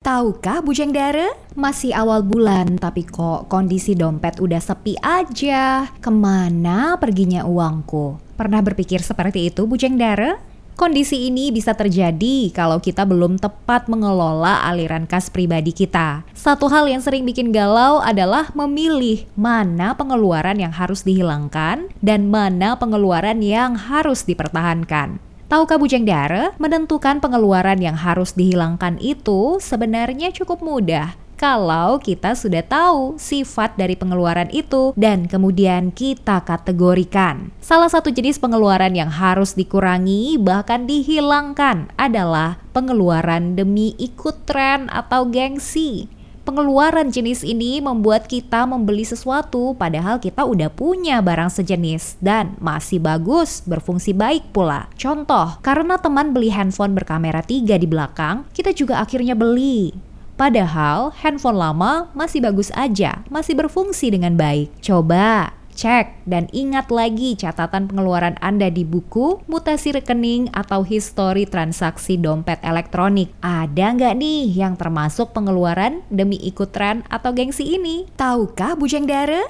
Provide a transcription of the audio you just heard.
Tahukah Bujang Dara? Masih awal bulan tapi kok kondisi dompet udah sepi aja. Ke mana perginya uangku? Pernah berpikir seperti itu Bujang Dara? Kondisi ini bisa terjadi kalau kita belum tepat mengelola aliran kas pribadi kita. Satu hal yang sering bikin galau adalah memilih mana pengeluaran yang harus dihilangkan dan mana pengeluaran yang harus dipertahankan. Tahukah Bujang Dara, menentukan pengeluaran yang harus dihilangkan itu sebenarnya cukup mudah kalau kita sudah tahu sifat dari pengeluaran itu dan kemudian kita kategorikan. Salah satu jenis pengeluaran yang harus dikurangi bahkan dihilangkan adalah pengeluaran demi ikut tren atau gengsi. Pengeluaran jenis ini membuat kita membeli sesuatu padahal kita udah punya barang sejenis dan masih bagus, berfungsi baik pula. Contoh, karena teman beli handphone berkamera tiga di belakang, kita juga akhirnya beli. Padahal handphone lama masih bagus aja, masih berfungsi dengan baik. Coba Cek dan ingat lagi catatan pengeluaran Anda di buku, mutasi rekening, atau histori transaksi dompet elektronik. Ada nggak nih yang termasuk pengeluaran demi ikut tren atau gengsi ini? Tahukah Bujang Dara?